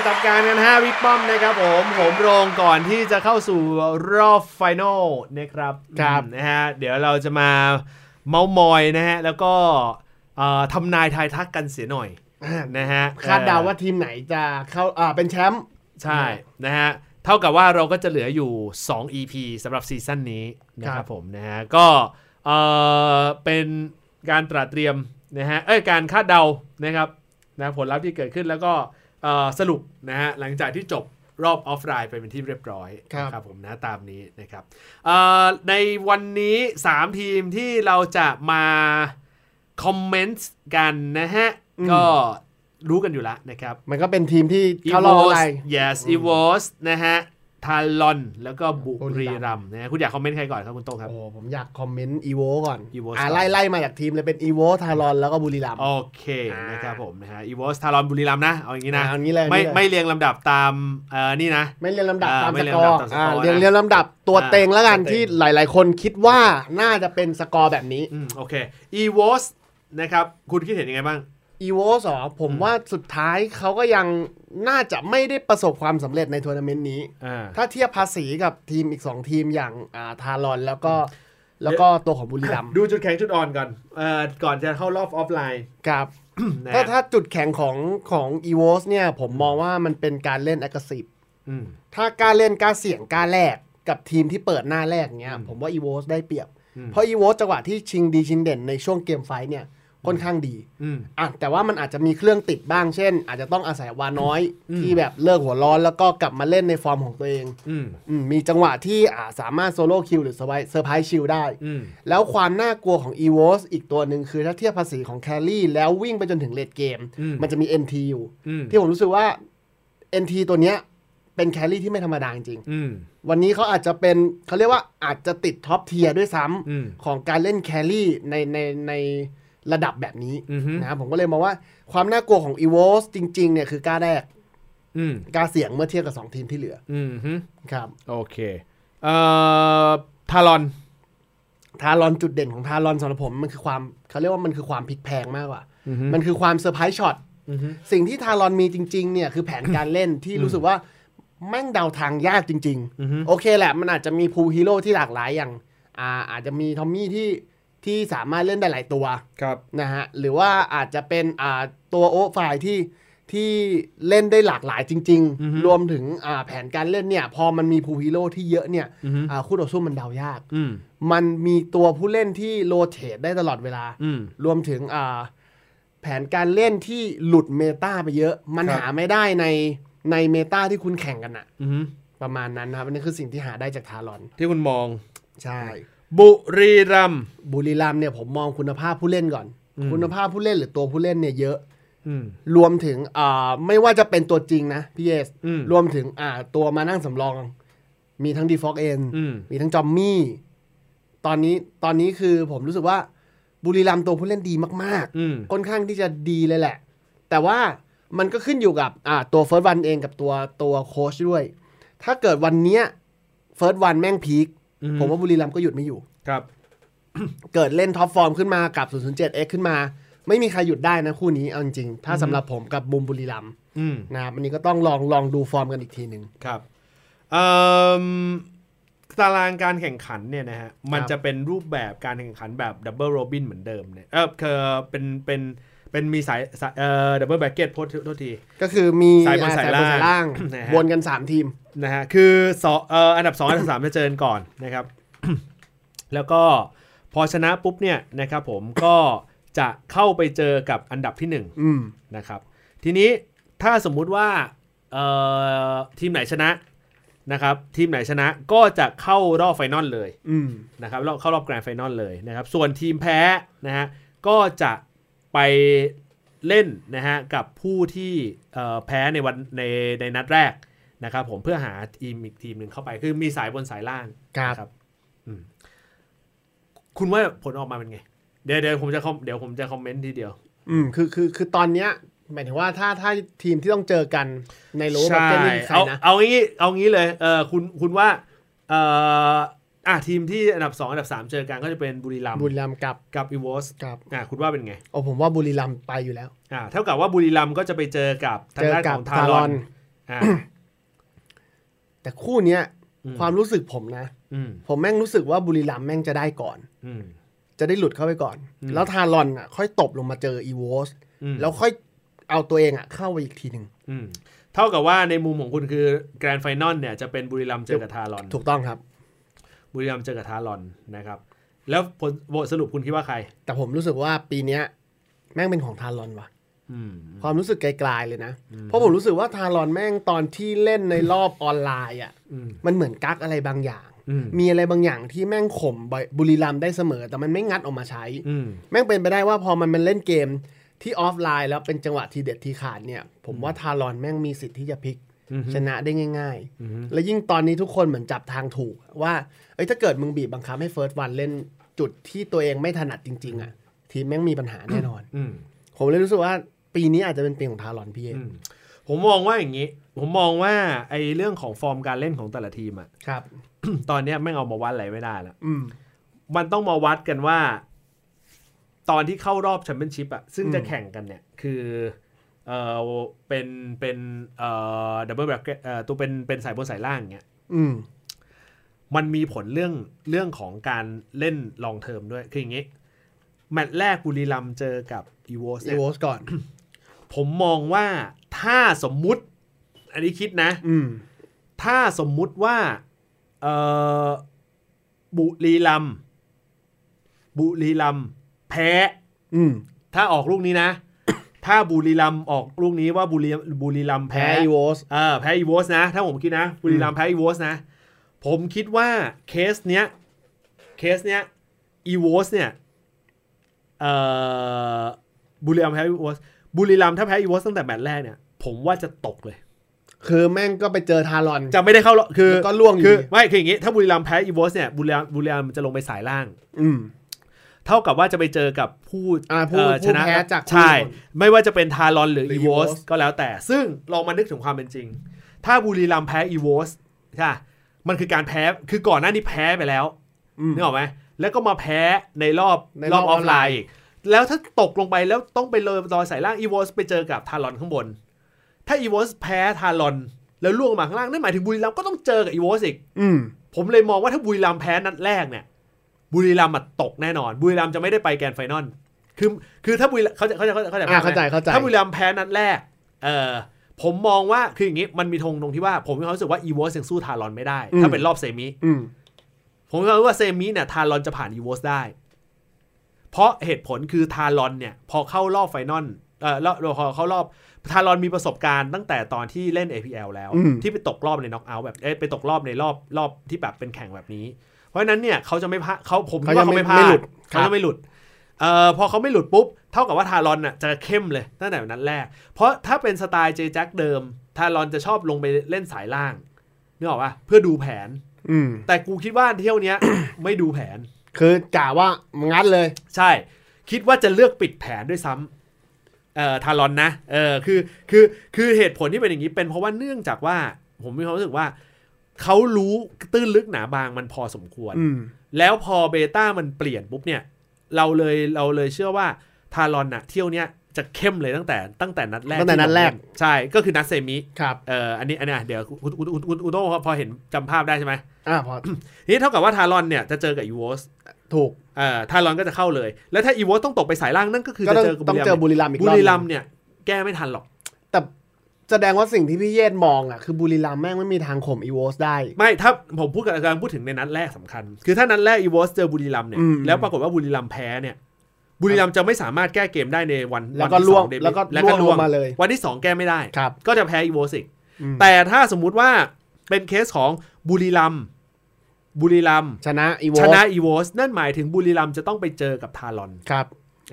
มาประจำการกันฮะบิ๊กป้อมนะครับผมโหมโรงก่อนที่จะเข้าสู่รอบ final นะครับครับอืมนะฮะเดี๋ยวเราจะมาเม้าท์มอยนะฮะแล้วก็เอ่อทำนายทายทักกันเสียหน่อยอ่านะฮะคาดเดาว่าเออทีมไหนจะเข้าอ่าเป็นแชมป์ใช่นะฮะเท่ากับว่าเราก็จะเหลืออยู่ 2 EP สำหรับซีซั่นนี้นะคครัรับบผมนะฮะก็เออเป็นการตระเตรียมนะฮะเอ้ยการคาดเดานะครับนะผลลัพธ์ที่เกิดขึ้นแล้วก็เอ่อ สรุปนะฮะหลังจากที่จบรอบออฟไลน์ไปเป็นที่เรียบร้อยครับนะครับผมนะตามนี้นะครับเอ่อในวันนี้ 3 ทีมที่เราจะมา comment กันนะฮะ ก็รู้กันอยู่แล้วนะครับ มันก็เป็นทีมที่เข้ารอบอะไร yes EVOS นะฮะ Talon แล้วก็บุบุรีรีรัรัมมย์ย์นะฮะคุณอยาก comment ใครก่อนครับคุณโต้งครับ โอ้ผมอยาก comment EVOS ก่อน EVOS อ่าก่อนไล่ไล่มาจากทีมเลยเป็น EVOS Talon แล้วก็บุรีรัมย์โอเคอ่านนะครับผมนะฮะ EVOS Talon บุรีรัมย์นะเอาอย่างนี้นะอ่าเอางี้เลยไม่เอางี้เลยไม่เรียงลำดับตามเอ่อนี่นะ ไม่เรียงลำดับอ่าตามไม่สเรียงกอลำดับร์ตามสกอร์อ่านะเรียงเรียงลำดับตัวอ่าเต็งแล้วกันตัวเต็งที่หลาย ๆ คนคิดว่าน่าจะเป็นสกอร์แบบนี้อืมโอเค EVOS นะครับคุณคิดเห็นยังไงบ้าง EVOS อ่ะผมว่าสุดท้ายเขาก็ยังน่าจะไม่ได้ประสบความสำเร็จในทัวร์นาเมนต์นี้อ่าถ้าเทียบภาษีกับทีมอีก 2 ทีมอย่างอ่า Talon แล้วก็แล้วก็ตัวของบุรีรัมย์ดูจุดแข็งจุดอ่อนก่อนเอ่อก่อนจะเข้ารอบออฟไลน์ครับนะถ้าฮะถ้าจุดแข็งของของ EVOS เนี่ย ผมมองว่ามันเป็นการเล่น aggressive อืมถ้ากล้าเล่นกล้าเสี่ยงกล้าแลกกับทีมที่เปิดหน้าแลกเนี้ยอืมผมว่า EVOS ได้เปรียบอืมเพราะ EVOS จังหวะที่ชิงดีชิงเด่นในช่วงเกม fight เนี่ย ค่อนข้างดีอืมอะแต่ว่ามันอาจจะมีเครื่องติดบ้างเช่น อาจจะต้องอาศัยวาน้อยอืมที่แบบเลิกหัวร้อนแล้วก็กลับมาเล่นในฟอร์มของตัวเองอืมอืมมีจังหวะที่อ่าสามารถ solo kill หรือ surprise surprise kill ได้อืมแล้วความน่ากลัวของ e v o s อีกตัวหนึ่งคือถ้าเทียบภาษีของ carry แล้ววิ่งไปจนถึง late game อืมมันจะมี NT อยู่อืมที่ผมรู้สึกว่า NT ตัวเนี้ยเป็น carry ที่ไม่ธรรมดาจริงอืมๆวันนี้เขาอาจจะเป็นเขาเรียกว่าอาจจะติด top tier ด้วยซ้ำอืมของการเล่น carry ในในใน ระดับแบบนี้อืมนะครับผมก็เลยมองว่าความน่ากลัวของ e v o s จริง ๆ เนี่ยคือกล้าแลกอืมกล้าเสี่ยงเมื่อเทียบกับ 2 ทีมที่เหลืออืมฮึครับ โอเคเอ่อ Talon Talon จุดเด่นของ Talon สำหรับผมมันคือความเขาเรียกว่ามันคือความพลิกแพลงมากกว่าอือฮึมันคือความ surprise shot อือฮึสิ่งที่ Talon มีจริง ๆ เนี่ยคือแผนการเล่นที่รู้สึกว่าแม่งเดาทางยากจริงอือฮึๆโอเคแหละ มันอาจจะมี pool hero ที่หลากหลายอย่าง อ่าอาจจะมีทอมมี่ที่ ที่สามารถเล่นได้หลายตัวครับนะฮะหรือว่าอาจจะเป็นอ่าตัวโอไฟล์ที่ที่เล่นได้หลากหลายจริงอือฮึๆรวมถึงอ่าแผนการเล่นเนี่ย พอมันมีพูลฮีโร่ที่เยอะเนี่ยอือฮึอ่าคู่ต่อสู้มันเดายากอืมมันมีตัวผู้เล่นที่โรเตทได้ตลอดเวลาอืมรวมถึงอ่าแผนการเล่นที่หลุดเมตาไปเยอะ มันครับหาไม่ได้ในในเมตาที่คุณแข่งกันอะอือฮึประมาณนั้นนะครับอันนี้คือสิ่งที่หาได้จากทารอน ที่คุณมอง ใช่ บุรีรัมย์บุรีรัมย์เนี่ยผมมองคุณภาพผู้เล่นก่อนอืมคุณภาพผู้เล่นหรือตัวผู้เล่นเนี่ยเยอะอืมรวมถึงอ่าไม่ว่าจะเป็นตัวจริงนะพี่เอสอืมรวมถึงอ่าตัวมานั่งสำรอง มีทั้งดีฟอกเอ็นอืมมีทั้งจอมมี่ ตอนนี้ตอนนี้คือผมรู้สึกว่า บุรีรัมย์ตัวผู้เล่นดีมากๆอืมค่อนข้างที่จะดีเลยแหละ แต่ว่ามันก็ขึ้นอยู่กับอ่าตัวเฟิร์สวันเองกับตัวตัวโค้ชด้วย ถ้าเกิดวันเนี้ยเฟิร์สวันแม่งพีคอืม ผมว่าบุรีรัมย์ก็หยุดไม่อยู่ครับ เกิดเล่น top form ขึ้นมากับ 007X ขึ้นมา ไม่มีใครหยุดได้นะคู่นี้เอาจริงๆถ้าสำหรับผมกับมุมบุรีรัมย์อืมนะครับอันนี้ก็ต้องลองลองดูฟอร์มกันอีกทีหนึ่งครับเอ่อตารางการแข่งขันเนี่ยนะฮะมันจะเป็นรูปแบบการแข่งขันแบบ double robin เหมือนเดิมเนี่ยเออคือเป็นเป็น เป็นมีสายสายเอ่อ double bracket โทษโทษที ก็คือมีสายบนอ่าสายบนล่างล่างนะฮะวนกัน 3 ทีมนะฮะคือสองเอ่ออันดับ 2 อันดับ3จะเจอกันก่อนนะครับ แล้วก็พอชนะปุ๊บเนี่ยนะครับผมก็จะเข้าไปเจอกับอันดับที่อืม1นะครับ ทีนี้ถ้าสมมุติว่าเอ่อทีมไหนชนะนะครับทีมไหนชนะก็จะเข้ารอบ final เลยอืมนะครับเข้ารอบ grand final เลยนะครับ ส่วนทีมแพ้นะฮะก็จะ ไปเล่นนะฮะกับผู้ที่เอ่อแพ้ในวันในในนัดแรกนะครับผมเพื่อหาทีมอีกทีมหนึ่งเข้าไปคือมีสายบนสายล่างครับนะอืมคุณว่าผลออกมาเป็นไง เดี๋ยวเดี๋ยวผมจะคอมเดี๋ยวผมจะคอมเมนต์ทีเดียว อืมคือคือคือตอนเนี้ยหมายถึงว่าถ้าถ้าทีมที่ต้องเจอกันใน lower bracket ใช่ นี่คือใครเอานะเอางี้เอางี้เลยเออคุณคุณว่าเออ อะทีมที่อันดับ 2 อันดับ 3 เจอกันก็จะเป็นบุรีรัมย์บุรีรัมย์กับกับ EVOS กับอะคุณว่าเป็นไงโอ้ผมว่าบุรีรัมย์ไปอยู่แล้วอ่าเท่ากับว่าบุรีรัมย์ก็จะไปเจอกับทางเจอกับทางด้านของ Talon อ่าแต่คู่เนี้ยอืมความรู้สึกผมนะอืมผมแม่งรู้สึกว่าบุรีรัมย์แม่งจะได้ก่อนอืมจะได้หลุดเข้าไปก่อนอืมแล้ว Talon อะ ค่อยตบลงมาเจอ EVOS อืมแล้วค่อยเอาตัวเองอะเข้าไปอีกทีหนึ่งอืมเท่ากับว่าในมุมของคุณคือ grand final เนี่ยจะเป็นบุรีรัมย์เจอกับ Talon ถูกต้องครับ บุรีรัมย์เจอกับ Talonนะครับ แล้วผลบทสรุปคุณคิดว่าใคร แต่ผมรู้สึกว่าปีเนี้ย แม่งเป็นของทารอนว่ะอืมความรู้สึกไกลๆเลยนะอืมเพราะผมรู้สึกว่าทารอนแม่งตอนที่เล่นในรอบออนไลน์อะอืมมันเหมือนกักอะไรบางอย่างอืมมีอะไรบางอย่างที่แม่งข่มบุรีรัมย์ได้เสมอ แต่มันไม่งัดออกมาใช้อืมแม่งเป็นไปได้ว่าพอมันมันเล่นเกมที่ออฟไลน์แล้วเป็นจังหวะทีเด็ดทีขาดเนี่ย ผมว่าทารอนแม่งมีสิทธิ์ที่จะพลิกอืม ชนะได้ง่ายอืมๆและยิ่งตอนนี้ทุกคนเหมือนจับทางถูก ว่าเอ้ยถ้าเกิดมึงบีบบังคับให้เฟิร์สวันเล่นจุดที่ตัวเองไม่ถนัดจริง ๆ อะ ทีมแม่งมีปัญหาแน่นอนอืมผมเลยรู้สึกว่าปีนี้อาจจะเป็นปีของทารอนพี่เออืมผมมองว่าอย่างนี้ ผมมองว่าไอ้เรื่องของฟอร์มการเล่นของแต่ละทีมอะครับ ตอนเนี้ยแม่งเอามาวัดอะไรไม่ได้แล้วอืมมันต้องมาวัดกันว่า ตอนที่เข้ารอบแชมเปี้ยนชิพอะซึ่งอืมจะแข่งกันเนี่ย คือ เออเป็นเป็นเอ่อ double bracket เอ่อตัวเป็นเป็นสายบนสายล่างเงี้ยอืมมันมีผลเรื่องเรื่องของการเล่น long term ด้วย คืออย่างนี้ แมตช์แรกบุรีรัมย์เจอกับอีโวสอีโวสก่อน ผมมองว่าถ้าสมมุติ อันนี้คิดนะ อืม ถ้าสมมุติว่าเออบุรีรัมย์บุรีรัมย์แพ้ อืม ถ้าออกลูกนี้นะ ถ้าบุรีรัมย์ออกลูกนี้ว่าบุรีบุรีรัมย์แพ้แพ้อีโวสเออแพ้อีโวสนะ ถ้าผมคิดนะ บุรีรัมย์แพ้ EVOS นะ ผมคิดว่าเคสเนี้ยเคสเนี้ย EVOS เนี่ยเอ่อบุรีรัมย์แพ้ EVOS บุรีรัมย์ถ้าแพ้ EVOS ตั้งแต่แมตช์แรกเนี่ย ผมว่าจะตกเลย คือแม่งก็ไปเจอ Talon จะไม่ได้เข้ารอบคือแล้วก็ร่วงอยู่คือดีไม่คืออย่างงี้ถ้าบุรีรัมย์แพ้ EVOS เนี่ยบุรีรัมย์บุรีรัมย์จะลงไปสายล่าง อืม เท่ากับว่าจะไปเจอกับผู้อ่าผู้เอ่อผู้แพ้จากคู่ใช่ก่อนไม่ว่าจะเป็นทารอนหรือหรืออีโวส Evos ก็แล้วแต่ ซึ่งลองมานึกถึงความเป็นจริง ถ้าบุรีรัมย์แพ้ EVOS ใช่ปะมันคือการแพ้คือก่อนหน้านี้แพ้ไปแล้วอืมนึกออกไหมแล้วก็มาแพ้ในรอบในรอบออฟไลออนไลน์อีกแล้วถ้าตกลงไปแล้วต้องไปเลยรอยสายล่าง EVOS ไปเจอกับ Talon ข้างบน ถ้า EVOS แพ้ Talon แล้วร่วงมาข้างล่างนั่นหมายถึงบุรีรัมย์ก็ต้องเจอกับ EVOS อีก อืมผมเลยมองว่าถ้าบุรีรัมย์แพ้นัดแรกเนี่ย บุรีรัมย์อะตกแน่นอน บุรีรัมย์จะไม่ได้ไป grand final คือคือถ้าบุรีเข้าใจปะเข้าใจปะเข้าใจปะอ่าเข้าใจเข้าใจถ้าบุรีรัมย์แพ้นัดแรกเออผมมองว่าคืออย่างนี้มันมีธงตรงที่ว่าผมมีความรู้สึกว่า EVOS ยังสู้ Talon ไม่ได้ ถ้าเป็นรอบ semi อืมผมมีความรู้สึกว่า semi เนี่ย Talon จะผ่าน EVOS ได้ เพราะเหตุผลคือ Talon เนี่ย พอเข้ารอบ final เออแล้วพอเข้ารอบ Talon มีประสบการณ์ตั้งแต่ตอนที่เล่น APL แล้วอืมที่ไปตกรอบในน็อกเอาท์แบบเอ้ยไปตกรอบในรอบรอบที่แบบเป็นแข่งแบบนี้ เพราะฉะนั้นเนี่ยเขาจะไม่พลาดเขาผมคิดว่าเขาไม่พลาเขาจะไม่ดหลุดเขาจะไม่หลุดเอ่อพอเขาไม่หลุดปุ๊บ เท่ากับว่าทารอนน่ะจะเข้มเลยตั้งแต่นัดแรก เพราะถ้าเป็นสไตล์เจแจ็คเดิม ทารอนจะชอบลงไปเล่นสายล่างนึกออกปะเพื่อดูแผนอืมแต่กูคิดว่าเที่ยวเนี้ยไม่ดูแผน คือกะว่างัดเลย ใช่ คิดว่าจะเลือกปิดแผนด้วยซ้ำเอ่อทารอนนะเออคือคือคือเหตุผลที่เป็นอย่างนี้เป็นเพราะว่าเนื่องจากว่าผมมีความรู้สึกว่า เขารู้ตื้นลึกหนาบางมันพอสมควรอืมแล้วพอ meta มันเปลี่ยนปุ๊บเนี่ย เราเลยเราเลยเชื่อว่า Talon น่ะเที่ยวเนี้ยจะเข้มเลยตั้งแต่ตั้งแต่นัดแรกตั้งแต่นัดแรกที่ลงเล่นใช่ก็คือนัด semi ครับเอ่ออันนี้อันเนี้ยเดี๋ยวคุณคุณคุณคุณคุณโต้พอเห็นจำภาพได้ใช่ไหมอ่าพอทีนี้เท่ากับว่า Talon เนี่ยจะเจอกับ EVOS ถูกเอ่อ Talon ก็จะเข้าเลย แล้วถ้า EVOS ต้องตกไปสายล่างนั่นก็คือก็จะต้องเจอกับต้องเจอบุรีรัมย์อีกบุรอบรีรัมหย์นึ่งเนี่ยแก้ไม่ทันหรอกแต่ แสดงว่าสิ่งที่พี่เยศมองอะคือบุรีรัมย์แม่งไม่มีทางข่มอีโวสได้ ไม่ถ้าผมพูดกับอาจารย์พูดถึงในนัดแรกสำคัญ คือถ้านัดแรกอีโวสเจอบุรีรัมย์เนี่ยอืม แล้วปรากฏว่าบุรีรัมย์แพ้เนี่ย บุรีรัมย์จะไม่สามารถแก้เกมได้ในวันแล้วนก็ที่ล่วงสอเดบิแล้วก็แล้วล่ก็วงลล่วงงมาเลยวันที่สองแก้ไม่ได้ ครับก็จะแพ้อีโวสอีก อืมแต่ถ้าสมมุติว่าเป็นเคสของบุรีรัมย์บุรีรัมย์ชนะอีโวชสนะอีโวสนั่นหมายถึงบุรีรัมย์จะต้องไปเจอกับทารอนครับ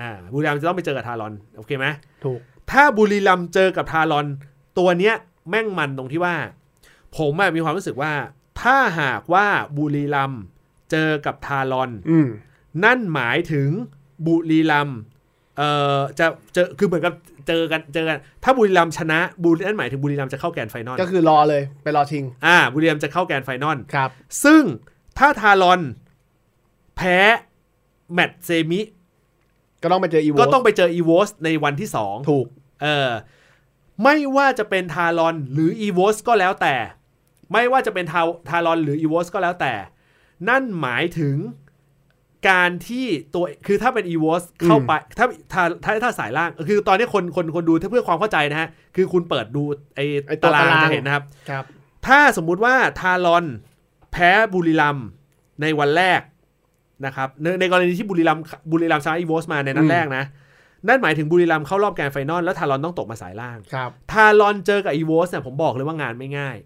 อ่าบุรีรัมย์จะต้องไปเจอกับ Talon โอเคไหม ถูก ถ้าบุรีรัมย์เจอกับ Talon ตัวเนี้ยแม่งมันตรงที่ว่า ผมอะมีความรู้สึกว่า ถ้าหากว่าบุรีรัมย์เจอกับ Talon อืมนั่นหมายถึงบุรีรัมย์เอ่อจะเจอคือเหมือนกับเจอกันเจอกันถ้าบุรีรัมย์ชนะบุรีนั่นหมายถึงบุรีรัมย์จะเข้า grand final ก็คือรอเลยไปรอชิง อ่า บุรีรัมย์จะเข้า grand final ครับ ซึ่งถ้า Talon แพ้แมตช์ semi ก็ต้องไปเจอ EVOS ก็ต้องไปเจอ EVOS ในวันที่สองถูก เออ ไม่ว่าจะเป็น Talon หรือ EVOS ก็แล้วแต่ ไม่ว่าจะเป็น Talon หรือ EVOS ก็แล้วแต่ นั่นหมายถึงการที่ตัวคือถ้าเป็น EVOS เข้าไปถ้าถ้าถ้าถ้าสายล่าง คือตอนนี้คนคนคนดูถ้าเพื่อความเข้าใจนะฮะ คือคุณเปิดดูไอ้ไอ้ตัวตารางตารางจะเห็นนะครับครับ ถ้าสมมุติว่า Talon แพ้บุรีรัมย์ในวันแรกนะครับในในกรณีที่บุรีรัมย์บุรีรัมย์ชนะ EVOS มาในนัดแรกนะ นั่นหมายถึงบุรีรัมย์เข้ารอบ grand final แล้ว Talon ต้องตกมาสายล่างครับ Talon เจอกับ EVOS เนี่ยผมบอกเลยว่างานไม่ง่าย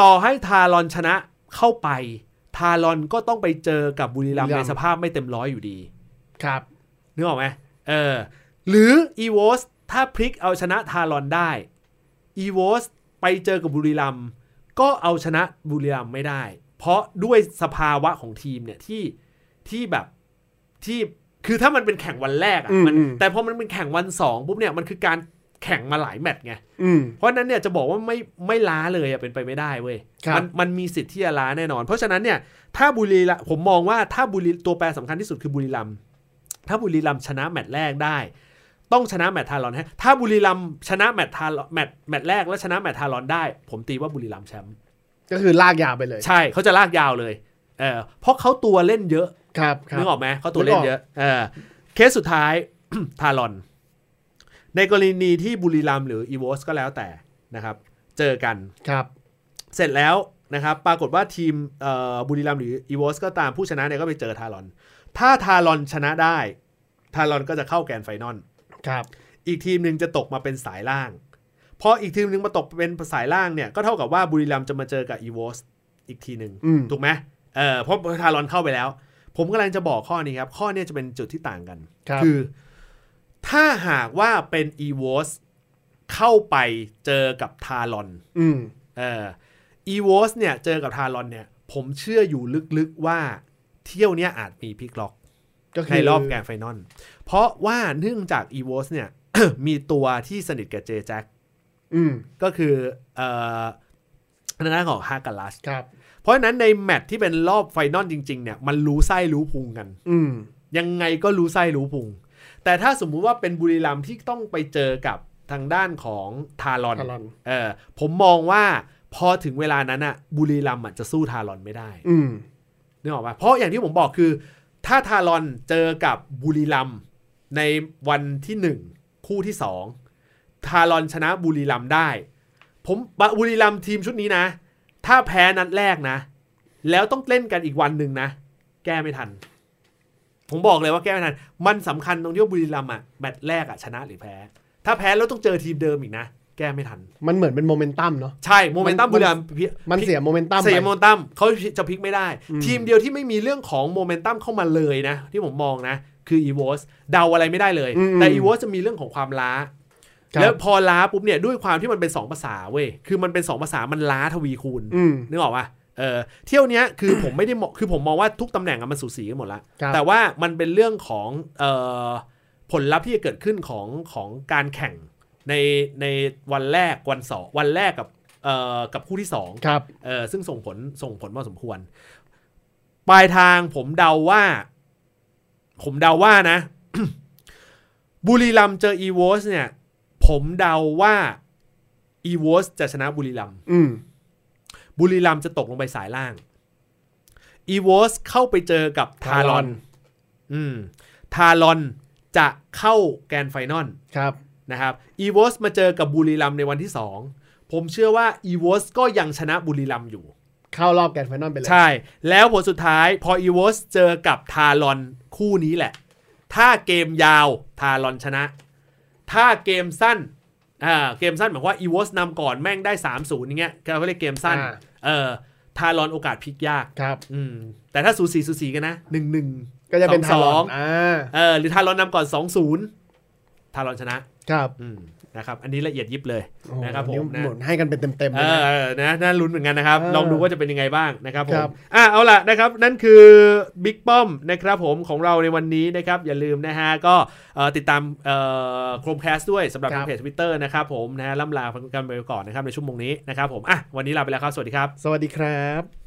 ต่อให้ Talon ชนะเข้าไป Talon ก็ต้องไปเจอกับบุรีรัมย์บุรีรัในมย์ในสภาพไม่เต็มร้อยอยู่ดีครับนึกออกไหมเออหรือ EVOSถ้าพลิกเอาชนะทารอนได้อีโวสไปเจอกับบุรีรัมย์ก็เอาชนะบุรีรัมย์ไม่ได้ เพราะด้วยสภาวะของทีมเนี่ยที่ที่แบบที่ คือถ้ามันเป็นแข่งวันแรกอะอืมมันอืมแต่พอมันเป็นแข่งวันสองปุ๊บเนี่ยมันคือการแข่งมาหลายแมตช์ไงอืมเพราะฉะนั้นเนี่ยจะบอกว่าไม่ไม่ล้าเลยอะเป็นไปไม่ได้เว้ยครับมันมันมีสิทธิ์ที่จะล้าแน่นอน เพราะฉะนั้นเนี่ยถ้าบุรีรัมย์ผมมองว่าถ้าบุรีตัวแปรสำคัญที่สุดคือบุรีรัมย์ถ้าบุรีรัมย์ชนะแมตช์แรกได้ ต้องชนะแมตช์ Talon ให้ถ้าบุรีรัมย์ชนะแมตช์ Talon แมตช์แมตช์แรกแล้วชนะแมตช์ Talon ได้ ผมตีว่าบุรีรัมย์แชมป์ก็คือลากยาวไปเลย ใช่เขาจะลากยาวเลยเออเพราะเขาตัวเล่นเยอะ ครับครับนึกออกไหมเขาตัวเล่นเยอะเออเคสสุดท้าย Talon ในกรณีที่บุรีรัมย์หรือ EVOS ก็แล้วแต่นะครับ เจอกันครับ เสร็จแล้วนะครับ ปรากฏว่าทีมเอ่อบุรีรัมย์หรือ EVOS ก็ตามผู้ชนะเนี่ยก็ไปเจอ Talon ถ้า Talon ชนะได้ Talon ก็จะเข้า Grand Final ครับ อีกทีมหนึ่งจะตกมาเป็นสายล่างพออีกทีมหนึ่งมาตกเป็นสายล่างเนี่ยก็เท่ากับว่าบุรีรัมย์จะมาเจอกับ EVOS อีกทีหนึ่งอืมถูกไหมเออเพราะ Talon เข้าไปแล้ว ผมกำลังจะบอกข้อนี้ครับ ข้อนี้จะเป็นจุดที่ต่างกันครับอถ้าหากว่าเป็น e v o s เข้าไปเจอกับ Talon อืมเออ EVOS เนี่ยเจอกับ Talon เนี่ย ผมเชื่ออยู่ลึกๆว่าเที่ยวเนี้ยอาจมีพลิกล็อกก็คืในรอบ Grand Final เพราะว่าเนื่องจาก e v o s เนี่ย มีตัวที่สนิทกับเจแจ็คอืมก็คือเอ่อทางด้านของฮาการัสครับ เพราะฉะนั้นใน match ที่เป็นรอบ final จริง ๆ เนี่ย มันรู้ไส้รู้พุงกัน อืมยังไงก็รู้ไส้รู้พุง แต่ถ้าสมมุติว่าเป็นบุรีรัมย์ที่ต้องไปเจอกับทางด้านของทารอนทารอน เออผมมองว่าพอถึงเวลานั้นอะบุรีรัมย์อะจะสู้ทารอนไม่ได้อืม นึกออกปะเพราะอย่างที่ผมบอกคือ ถ้าทารอนเจอกับบุรีรัมย์ในวันที่หนึ่งคู่ที่สองทารอนชนะบุรีรัมย์ได้ ผมบุรีรัมย์ทีมชุดนี้นะ ถ้าแพ้นัดแรกนะ แล้วต้องเล่นกันอีกวันหนึ่งนะ แก้ไม่ทัน ผมบอกเลยว่าแก้ไม่ทัน มันสำคัญตรงที่ว่าบุรีรัมย์อะ match แรกอะชนะหรือแพ้ ถ้าแพ้แล้วต้องเจอทีมเดิมอีกนะ แก้ไม่ทัน มันเหมือนเป็นโมเมนตัมเนาะใช่โมเมนตัมมันบุรีรัมย์พิมันเสียโมเมนตัมเสียไปโมเมนตัมเขาจะพลิกไม่ได้อืมทีมเดียวที่ไม่มีเรื่องของโมเมนตัมเข้ามาเลยนะ ที่ผมมองนะ คือ EVOS เดาอะไรไม่ได้เลยอืมแต่ EVOS จะมีเรื่องของความล้าครับ แล้วพอล้าปุ๊บเนี่ยด้วยความที่มันเป็น2ภาษาเว้ยคือมันเป็น2ภาษามันล้าทวีคูณอืมนึกออกปะเออเที่ยวเนี้ยคือผมไม่ได้มองคือผมมองว่าทุกตำแหน่งอะมันสูสีกันหมดละครับแต่ว่ามันเป็นเรื่องของเอ่อผลลัพธ์ที่จะเกิดขึ้นของของการแข่งในในวันแรกวันสองวันแรกกับเอ่อกับคู่ที่สองครับเออซึ่งส่งผลส่งผลพอสมควร ปลายทางผมเดาว่า ผมเดาว่านะ บุรีรัมย์เจออีโวสเนี่ย ผมเดาว่า EVOS จะชนะบุรีรัมย์อืมบุรีรัมย์จะตกลงไปสายล่าง EVOS เข้าไปเจอกับ Talon อืม Talon จะเข้า Grand Final ครับ นะครับ EVOS มาเจอกับบุรีรัมย์ในวันที่สองผมเชื่อว่า EVOS ก็ยังชนะบุรีรัมย์อยู่ เข้ารอบ Grand Final ไปเลยใช่ แล้วผลสุดท้ายพอ EVOS เจอกับ Talon คู่นี้แหละ ถ้าเกมยาวทารอนชนะ ถ้าเกมสั้นอ่าเกมสั้นหมายว่าอีเวสนำก่อนแม่งได้ 3 0อย่างเงี้ยก็เรียกเกมสั้น เออทารอนโอกาสพลิกยากครับอืมแต่ถ้าสูสีสูสีกันนะหนึ่งหนึ่งก็จะเป็นทารอนเออหรือทารอนนำก่อน 2 0 ถ้าลอนชนะครับนะครับอันนี้ละเอียดยิบเลยนะครับผมนให้กันเป็นเต็มๆเลยนะน่าลุ้นเหมือนกันนะครับ ลองดูว่าจะเป็นยังไงบ้างนะครับผมอะเอาล่ะนะครับนั่นคือบิ๊กป้อมนะครับผมของเราในวันนี้นะครับอย่าลืมนะฮะก็ติดตามโครมแคสด้วยสำหรับเพจทวิตเตอร์นะครับผมนะล่ำลาพันกันไปก่อนนะครับในชั่วโมงนี้นะครับผมอะวันนี้ลาไปแล้วครับ สวัสดีครับ สวัสดีครับ